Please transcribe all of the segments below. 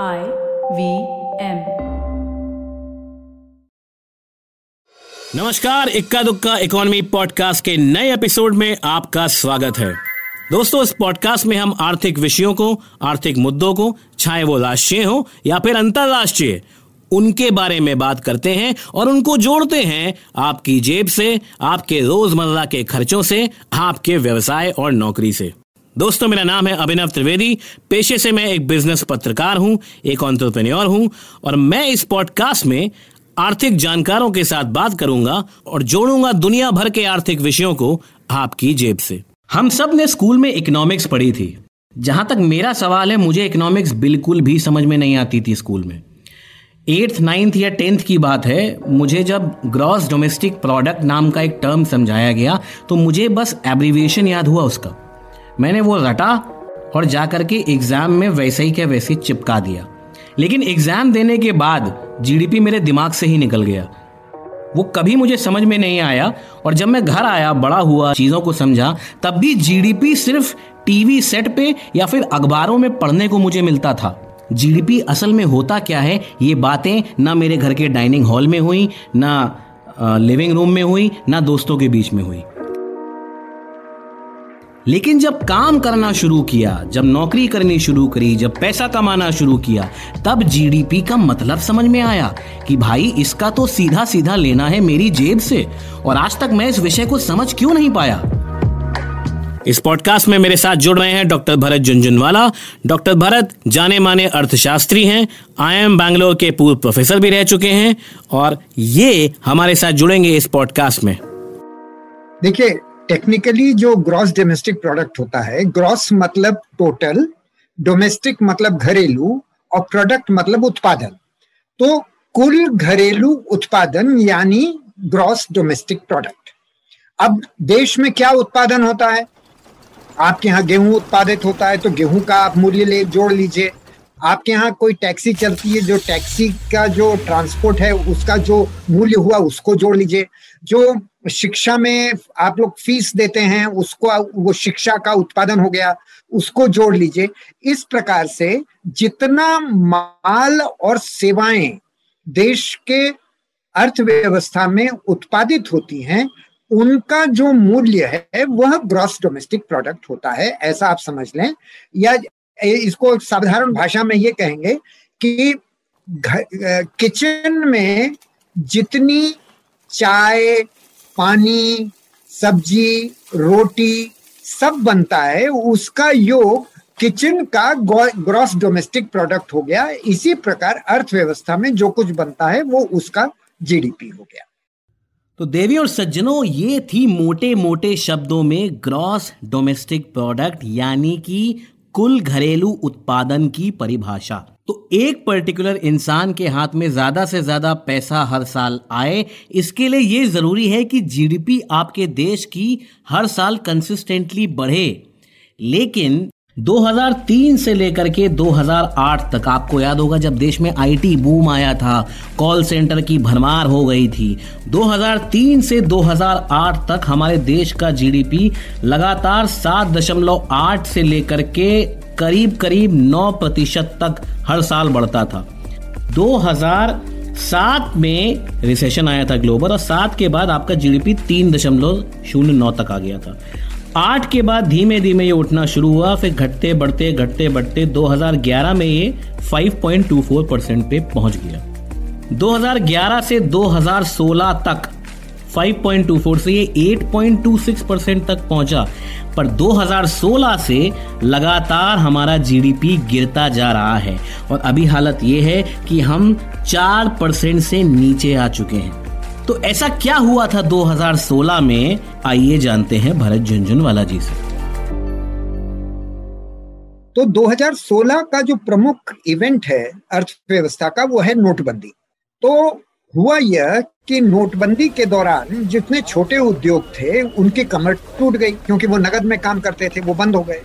I V M. नमस्कार, इक्का दुक्का इकोनॉमी पॉडकास्ट के नए एपिसोड में आपका स्वागत है दोस्तों, इस पॉडकास्ट में हम आर्थिक विषयों को, आर्थिक मुद्दों को, चाहे वो राष्ट्रीय हो या फिर अंतरराष्ट्रीय, उनके बारे में बात करते हैं और उनको जोड़ते हैं आपकी जेब से, आपके रोज़मर्रा के खर्चों से, आपके व्यवसाय और नौकरी से दोस्तों, मेरा नाम है अभिनव त्रिवेदी। पेशे से मैं एक बिज़नेस पत्रकार हूँ, एक ऑन्टरप्रेन्योर हूँ, और मैं इस पॉडकास्ट में आर्थिक जानकारों के साथ बात करूँगा और जोड़ूँगा दुनिया भर के आर्थिक विषयों को आपकी जेब से। हम सबने स्कूल में इकोनॉमिक्स पढ़ी थी। जहाँ तक मेरा सवाल है, मुझे इकोनॉमिक्स बिल्कुल भी समझ में नहीं आती थी स्कूल में। एट्थ, नाइन्थ या टेंथ की बात है, मुझे जब ग्रॉस डोमेस्टिक प्रोडक्ट नाम का एक टर्म समझाया गया तो मुझे बस एब्रीविएशन याद हुआ उसका। मैंने वो रटा और जा करके एग्ज़ाम में वैसे ही क्या वैसे चिपका दिया। लेकिन एग्ज़ाम देने के बाद जीडीपी मेरे दिमाग से ही निकल गया। वो कभी मुझे समझ में नहीं आया और जब मैं घर आया, बड़ा हुआ, चीज़ों को समझा, तब भी जीडीपी सिर्फ़ टीवी सेट पे या फिर अखबारों में पढ़ने को मुझे मिलता था। जीडीपी असल में होता क्या है, ये बातें ना मेरे घर के डाइनिंग हॉल में हुई, ना लिविंग रूम में हुई, ना दोस्तों के बीच में हुई। लेकिन जब काम करना शुरू किया जब नौकरी करनी शुरू करी जब पैसा कमाना शुरू किया तब जीडीपी का मतलब समझ में आया कि भाई इसका तो सीधा सीधा लेना है मेरी जेब से। और आज तक मैं इस विषय को समझ क्यों नहीं पाया? इस पॉडकास्ट में मेरे साथ जुड़ रहे हैं डॉक्टर भरत झुंझुनवाला। डॉक्टर भरत जाने माने अर्थशास्त्री हैं। आई एम बैंगलोर के पूर्व प्रोफेसर भी रह चुके हैं। और ये हमारे साथ जुड़ेंगे इस पॉडकास्ट में। देखिए टेक्निकली जो ग्रॉस डोमेस्टिक प्रोडक्ट होता है ग्रॉस मतलब टोटल डोमेस्टिक मतलब घरेलू, और प्रोडक्ट मतलब उत्पादन। तो कुल घरेलू उत्पादन, यानी ग्रॉस डोमेस्टिक प्रोडक्ट अब देश में क्या उत्पादन होता है? आपके यहाँ गेहूँ उत्पादित होता है तो गेहूँ का आप मूल्य ले, जोड़ लीजिए। आपके यहाँ कोई टैक्सी चलती है, जो टैक्सी का जो ट्रांसपोर्ट है, उसका जो मूल्य हुआ, उसको जोड़ लीजिए। जो शिक्षा में आप लोग फ़ीस देते हैं, उसको, वो शिक्षा का उत्पादन हो गया, उसको जोड़ लीजिए। इस प्रकार से जितना माल और सेवाएँ देश के अर्थव्यवस्था में उत्पादित होती हैं, उनका जो मूल्य है, वह ग्रॉस डोमेस्टिक प्रोडक्ट होता है, ऐसा आप समझ लें। या इसको साधारण भाषा में ये कहेंगे कि किचन में जितनी चाय पानी, सब्ज़ी, रोटी सब बनता है। उसका योग किचन का ग्रॉस डोमेस्टिक प्रोडक्ट हो गया। इसी प्रकार अर्थव्यवस्था में जो कुछ बनता है, वो उसका जीडीपी हो गया। तो देवी और सज्जनों, ये थी मोटे मोटे शब्दों में ग्रॉस डोमेस्टिक प्रोडक्ट, यानी कि कुल घरेलू उत्पादन की परिभाषा। तो एक पर्टिकुलर इंसान के हाथ में ज़्यादा से ज़्यादा पैसा हर साल आए, इसके लिए ये ज़रूरी है कि जीडीपी आपके देश की हर साल कंसिस्टेंटली बढ़े। लेकिन 2003 से लेकर के 2008 तक आपको याद होगा, जब देश में आईटी बूम आया था कॉल सेंटर की भरमार हो गई थी। 2003 से 2008 तक हमारे देश का जीडीपी लगातार 7.8 से लेकर के करीब करीब 9 प्रतिशत तक हर साल बढ़ता था। 2007 में रिसेशन आया था ग्लोबल और सात के बाद आपका जीडीपी तीन दशमलव शून्य नौ तक आ गया था। आठ के बाद धीमे धीमे ये उठना शुरू हुआ, फिर घटते बढ़ते घटते बढ़ते 2011 में ये 5.24 परसेंट पे पहुँच गया। 2011 से 2016 तक 5.24 से ये 8.26 परसेंट तक पहुँचा। पर 2016 से लगातार हमारा जीडीपी गिरता जा रहा है। और अभी हालत ये है कि हम 4 परसेंट से नीचे आ चुके हैं। तो ऐसा क्या हुआ था 2016 में? आइए जानते हैं भरत झुंझुनवाला जी से। तो 2016 का जो प्रमुख इवेंट है अर्थव्यवस्था का, वो है नोटबंदी। तो हुआ यह कि नोटबंदी के दौरान जितने छोटे उद्योग थे, उनकी कमर टूट गई, क्योंकि वो नगद में काम करते थे, वो बंद हो गए।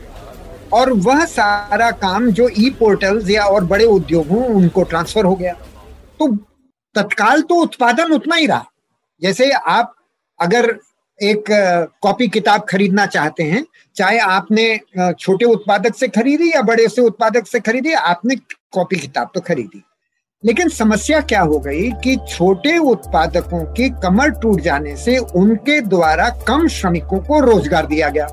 और वह सारा काम जो ई पोर्टल्स या और बड़े उद्योग उनको ट्रांसफ़र हो गया। तो तत्काल तो उत्पादन उतना ही रहा। जैसे आप अगर एक कॉपी किताब खरीदना चाहते हैं, चाहे आपने छोटे उत्पादक से खरीदी या बड़े से उत्पादक से खरीदी, आपने कॉपी किताब तो खरीदी। लेकिन समस्या क्या हो गई कि छोटे उत्पादकों की कमर टूट जाने से उनके द्वारा कम श्रमिकों को रोज़गार दिया गया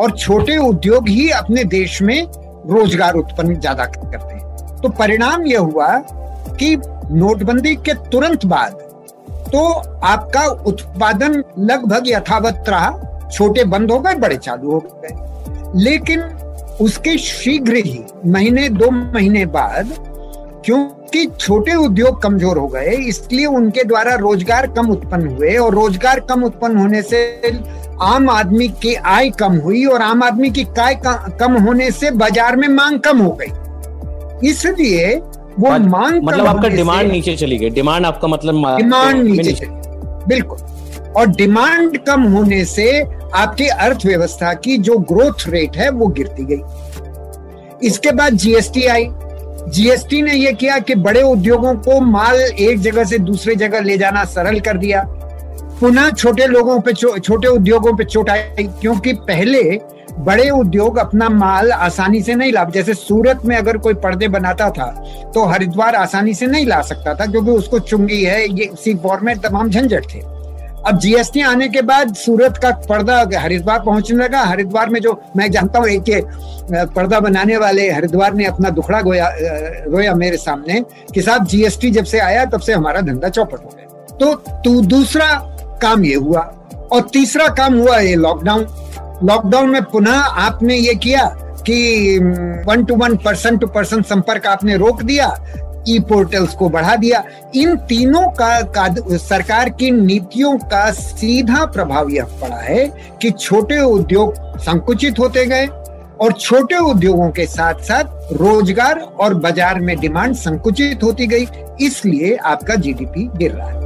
और छोटे उद्योग ही अपने देश में रोज़गार उत्पन्न ज़्यादा करते हैं। तो परिणाम यह हुआ कि नोटबंदी के तुरंत बाद तो आपका उत्पादन लगभग यथावत रहा, छोटे बंद हो गए, बड़े चालू हो गए। लेकिन उसके शीघ्र ही, महीने, दो महीने बाद क्योंकि छोटे उद्योग कमज़ोर हो गए इसलिए उनके द्वारा रोज़गार कम उत्पन्न हुए और रोज़गार कम उत्पन्न होने से आम आदमी की आय कम हुई और आम आदमी की काय कम होने से बाज़ार में मांग कम हो गई। इसलिए वो मांग मतलब आपका डिमांड नीचे चली गई। डिमांड आपका मतलब डिमांड नीचे चली। बिल्कुल। और डिमांड कम होने से आपकी अर्थव्यवस्था की जो ग्रोथ रेट है वो गिरती गई। इसके बाद जीएसटी आई। जीएसटी ने यह किया कि बड़े उद्योगों को माल एक जगह से दूसरे जगह ले जाना सरल कर दिया। पुनः छोटे लोगों पे छोटे उद्योगों पे चोट आई, क्योंकि पहले बड़े उद्योग अपना माल आसानी से नहीं ला, जैसे सूरत में अगर कोई पर्दे बनाता था तो हरिद्वार आसानी से नहीं ला सकता था, क्योंकि उसको चुंगी है, ये सी फॉर्मेट तमाम झंझट थे। अब जीएसटी आने के बाद सूरत का पर्दा हरिद्वार पहुँचने लगा। हरिद्वार में जो मैं जानता हूँ, एक पर्दा बनाने वाले हरिद्वार ने अपना दुखड़ा गोया रोया मेरे सामने कि साहब जीएसटी जब से आया, तब से हमारा धंधा चौपट हो गया। तो तू दूसरा काम ये हुआ और तीसरा काम हुआ ये लॉकडाउन लॉकडाउन में पुनः आपने ये किया कि one to one person to person संपर्क आपने रोक दिया ई पोर्टल्स को बढ़ा दिया। इन तीनों का, का सरकार की नीतियों का सीधा प्रभाव यह पड़ा है कि छोटे उद्योग संकुचित होते गए और छोटे उद्योगों के साथ साथ रोज़गार और बाज़ार में डिमांड संकुचित होती गई इसलिए आपका जीडीपी गिर रहा है।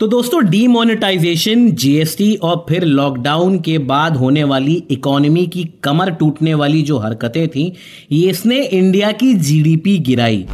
तो दोस्तों डीमोनेटाइजेशन जीएसटी और फिर लॉकडाउन के बाद होने वाली इकोनॉमी की कमर टूटने वाली जो हरकतें थी, ये इसने इंडिया की जीडीपी गिराई।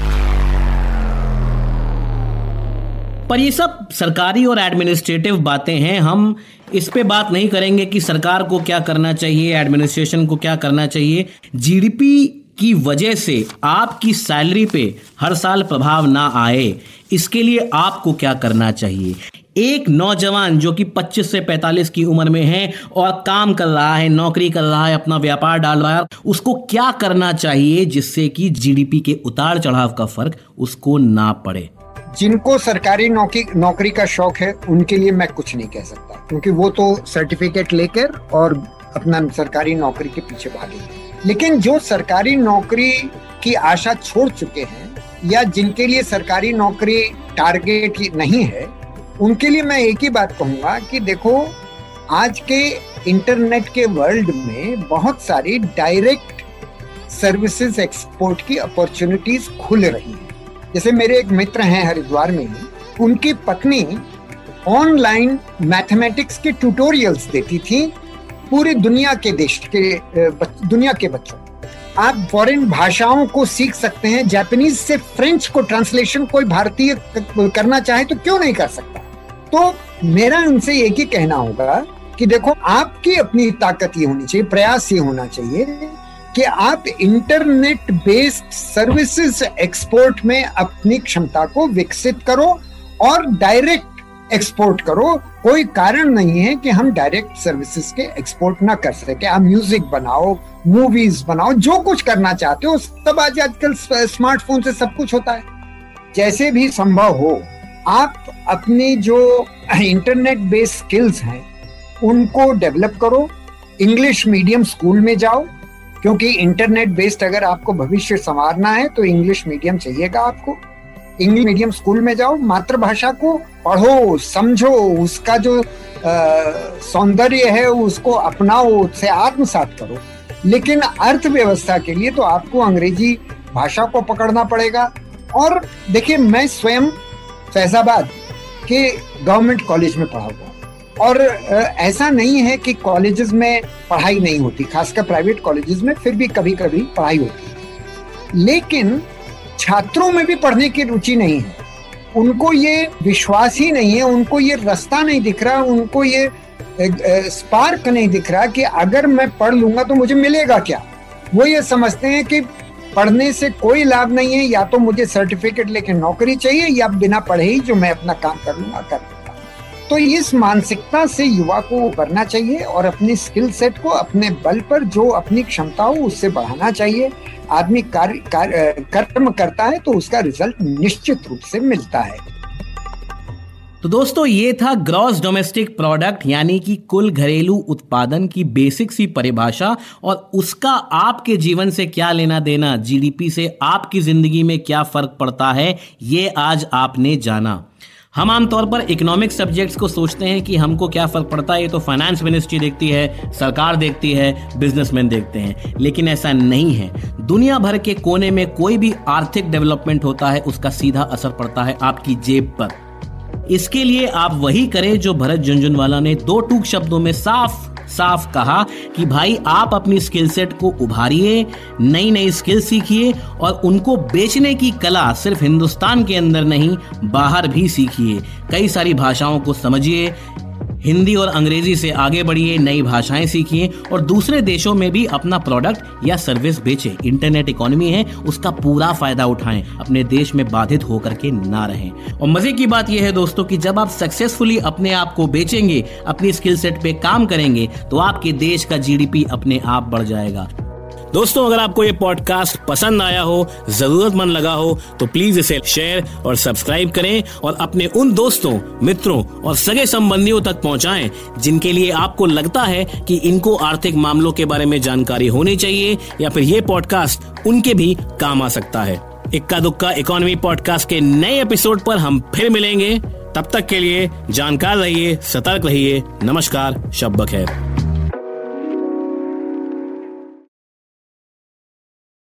पर ये सब सरकारी और एडमिनिस्ट्रेटिव बातें हैं। हम इस पे बात नहीं करेंगे कि सरकार को क्या करना चाहिए एडमिनिस्ट्रेशन को क्या करना चाहिए। जीडीपी की वजह से आपकी सैलरी पे हर साल प्रभाव ना आए। इसके लिए आपको क्या करना चाहिए? एक नौजवान जो कि 25 से 45 की उम्र में है और काम कर रहा है, नौकरी कर रहा है, अपना व्यापार डाल रहा है, उसको क्या करना चाहिए जिससे कि जीडीपी के उतार चढ़ाव का फ़र्क उसको ना पड़े? जिनको सरकारी नौकरी नौकरी का शौक है, उनके लिए मैं कुछ नहीं कह सकता। क्योंकि वो तो सर्टिफिकेट लेकर और अपना सरकारी नौकरी के पीछे भागे। लेकिन जो सरकारी नौकरी की आशा छोड़ चुके हैं या जिनके लिए सरकारी नौकरी टारगेट नहीं है, उनके लिए मैं एक ही बात कहूँगा कि देखो, आज के इंटरनेट के वर्ल्ड में बहुत सारी डायरेक्ट सर्विसेज़ एक्सपोर्ट की अपॉर्चुनिटीज़ खुल रही हैं। जैसे मेरे एक मित्र हैं हरिद्वार में ही, उनकी पत्नी ऑनलाइन मैथमेटिक्स के ट्यूटोरियल्स देती थी पूरी दुनिया के देश के दुनिया के बच्चों। आप फॉरेन भाषाओं को सीख सकते हैं जापानीज से फ्रेंच को ट्रांसलेशन कोई भारतीय करना चाहे तो क्यों नहीं कर सकता? तो मेरा उनसे एक ही कहना होगा कि देखो, आपकी अपनी ताकत ये होनी चाहिए, प्रयास ये होना चाहिए कि आप इंटरनेट बेस्ड सर्विसेज़ एक्सपोर्ट में अपनी क्षमता को विकसित करो और डायरेक्ट एक्सपोर्ट करो, कोई कारण नहीं है कि हम डायरेक्ट सर्विसेज़ के एक्सपोर्ट ना कर सके। आप म्यूज़िक बनाओ मूवीज़ बनाओ, जो कुछ करना चाहते हो सब आज आजकल स्मार्टफ़ोन से सब कुछ होता है। जैसे भी संभव हो, आप अपनी जो इंटरनेट बेस्ड स्किल्स हैं, उनको डेवलप करो। इंग्लिश मीडियम स्कूल में जाओ, क्योंकि इंटरनेट बेस्ड अगर आपको भविष्य संवारना है तो इंग्लिश मीडियम चाहिएगा आपको। इंग्लिश मीडियम स्कूल में जाओ, मातृभाषा को पढ़ो, समझो, उसका जो सौंदर्य है, उसको अपनाओ, उससे आत्मसात करो। लेकिन अर्थव्यवस्था के लिए तो आपको अंग्रेज़ी भाषा को पकड़ना पड़ेगा। और देखिए, मैं स्वयं फैजाबाद के गवर्नमेंट कॉलेज में पढ़ा हुआ और ऐसा नहीं है कि कॉलेजेस में पढ़ाई नहीं होती, खासकर प्राइवेट कॉलेजेस में फिर भी कभी कभी पढ़ाई होती है। लेकिन छात्रों में भी पढ़ने की रुचि नहीं है। उनको ये विश्वास ही नहीं है, उनको ये रास्ता नहीं दिख रहा, उनको ये स्पार्क नहीं दिख रहा कि अगर मैं पढ़ लूँगा तो मुझे मिलेगा क्या? वो ये समझते हैं कि पढ़ने से कोई लाभ नहीं है, या तो मुझे सर्टिफिकेट लेके नौकरी चाहिए, या बिना पढ़े ही जो मैं अपना काम कर लूँगा कर लूँगा। तो इस मानसिकता से युवा को उभरना चाहिए और अपनी स्किल सेट को अपने बल पर, जो अपनी क्षमता हो उससे बढ़ाना चाहिए। आदमी कार्य कर्म करता है तो उसका रिज़ल्ट निश्चित रूप से मिलता है। तो दोस्तों, ये था ग्रॉस डोमेस्टिक प्रोडक्ट, यानी कि कुल घरेलू उत्पादन की बेसिक सी परिभाषा, और उसका आपके जीवन से क्या लेना देना, जीडीपी से आपकी ज़िंदगी में क्या फ़र्क पड़ता है, ये आज आपने जाना। हम आमतौर पर इकोनॉमिक सब्जेक्ट्स को सोचते हैं कि हमको क्या फ़र्क पड़ता है, ये तो फाइनेंस मिनिस्ट्री देखती है, सरकार देखती है बिजनेसमैन देखते हैं। लेकिन ऐसा नहीं है। दुनिया भर के कोने में कोई भी आर्थिक डेवलपमेंट होता है, उसका सीधा असर पड़ता है आपकी जेब पर। इसके लिए आप वही करें जो भरत झुंझुनवाला ने दो टूक शब्दों में साफ़ साफ़ कहा कि भाई, आप अपनी स्किल सेट को उभारिए नई नई स्किल सीखिए और उनको बेचने की कला सिर्फ़ हिंदुस्तान के अंदर नहीं, बाहर भी सीखिए। कई सारी भाषाओं को समझिए हिंदी और अंग्रेज़ी से आगे बढ़िए, नई भाषाएँ सीखिए और दूसरे देशों में भी अपना प्रोडक्ट या सर्विस बेचे। इंटरनेट इकोनॉमी है, उसका पूरा फ़ायदा उठाएँ, अपने देश में बाधित होकर के ना रहें। और मज़े की बात यह है दोस्तों कि जब आप सक्सेसफुली अपने आप को बेचेंगे, अपनी स्किल सेट पे काम करेंगे तो आपके देश का जीडीपी अपने आप बढ़ जाएगा। दोस्तों, अगर आपको ये पॉडकास्ट पसंद आया हो, जरूरतमंद लगा हो तो प्लीज़ इसे शेयर और सब्सक्राइब करें और अपने उन दोस्तों, मित्रों और सगे संबंधियों तक पहुंचाएँ, जिनके लिए आपको लगता है कि इनको आर्थिक मामलों के बारे में जानकारी होनी चाहिए या फिर ये पॉडकास्ट उनके भी काम आ सकता है। इक्का दुक्का इकोनॉमी पॉडकास्ट के नए एपिसोड पर हम फिर मिलेंगे। तब तक के लिए जानकार रहिए, सतर्क रहिए। नमस्कार, शब्बक है।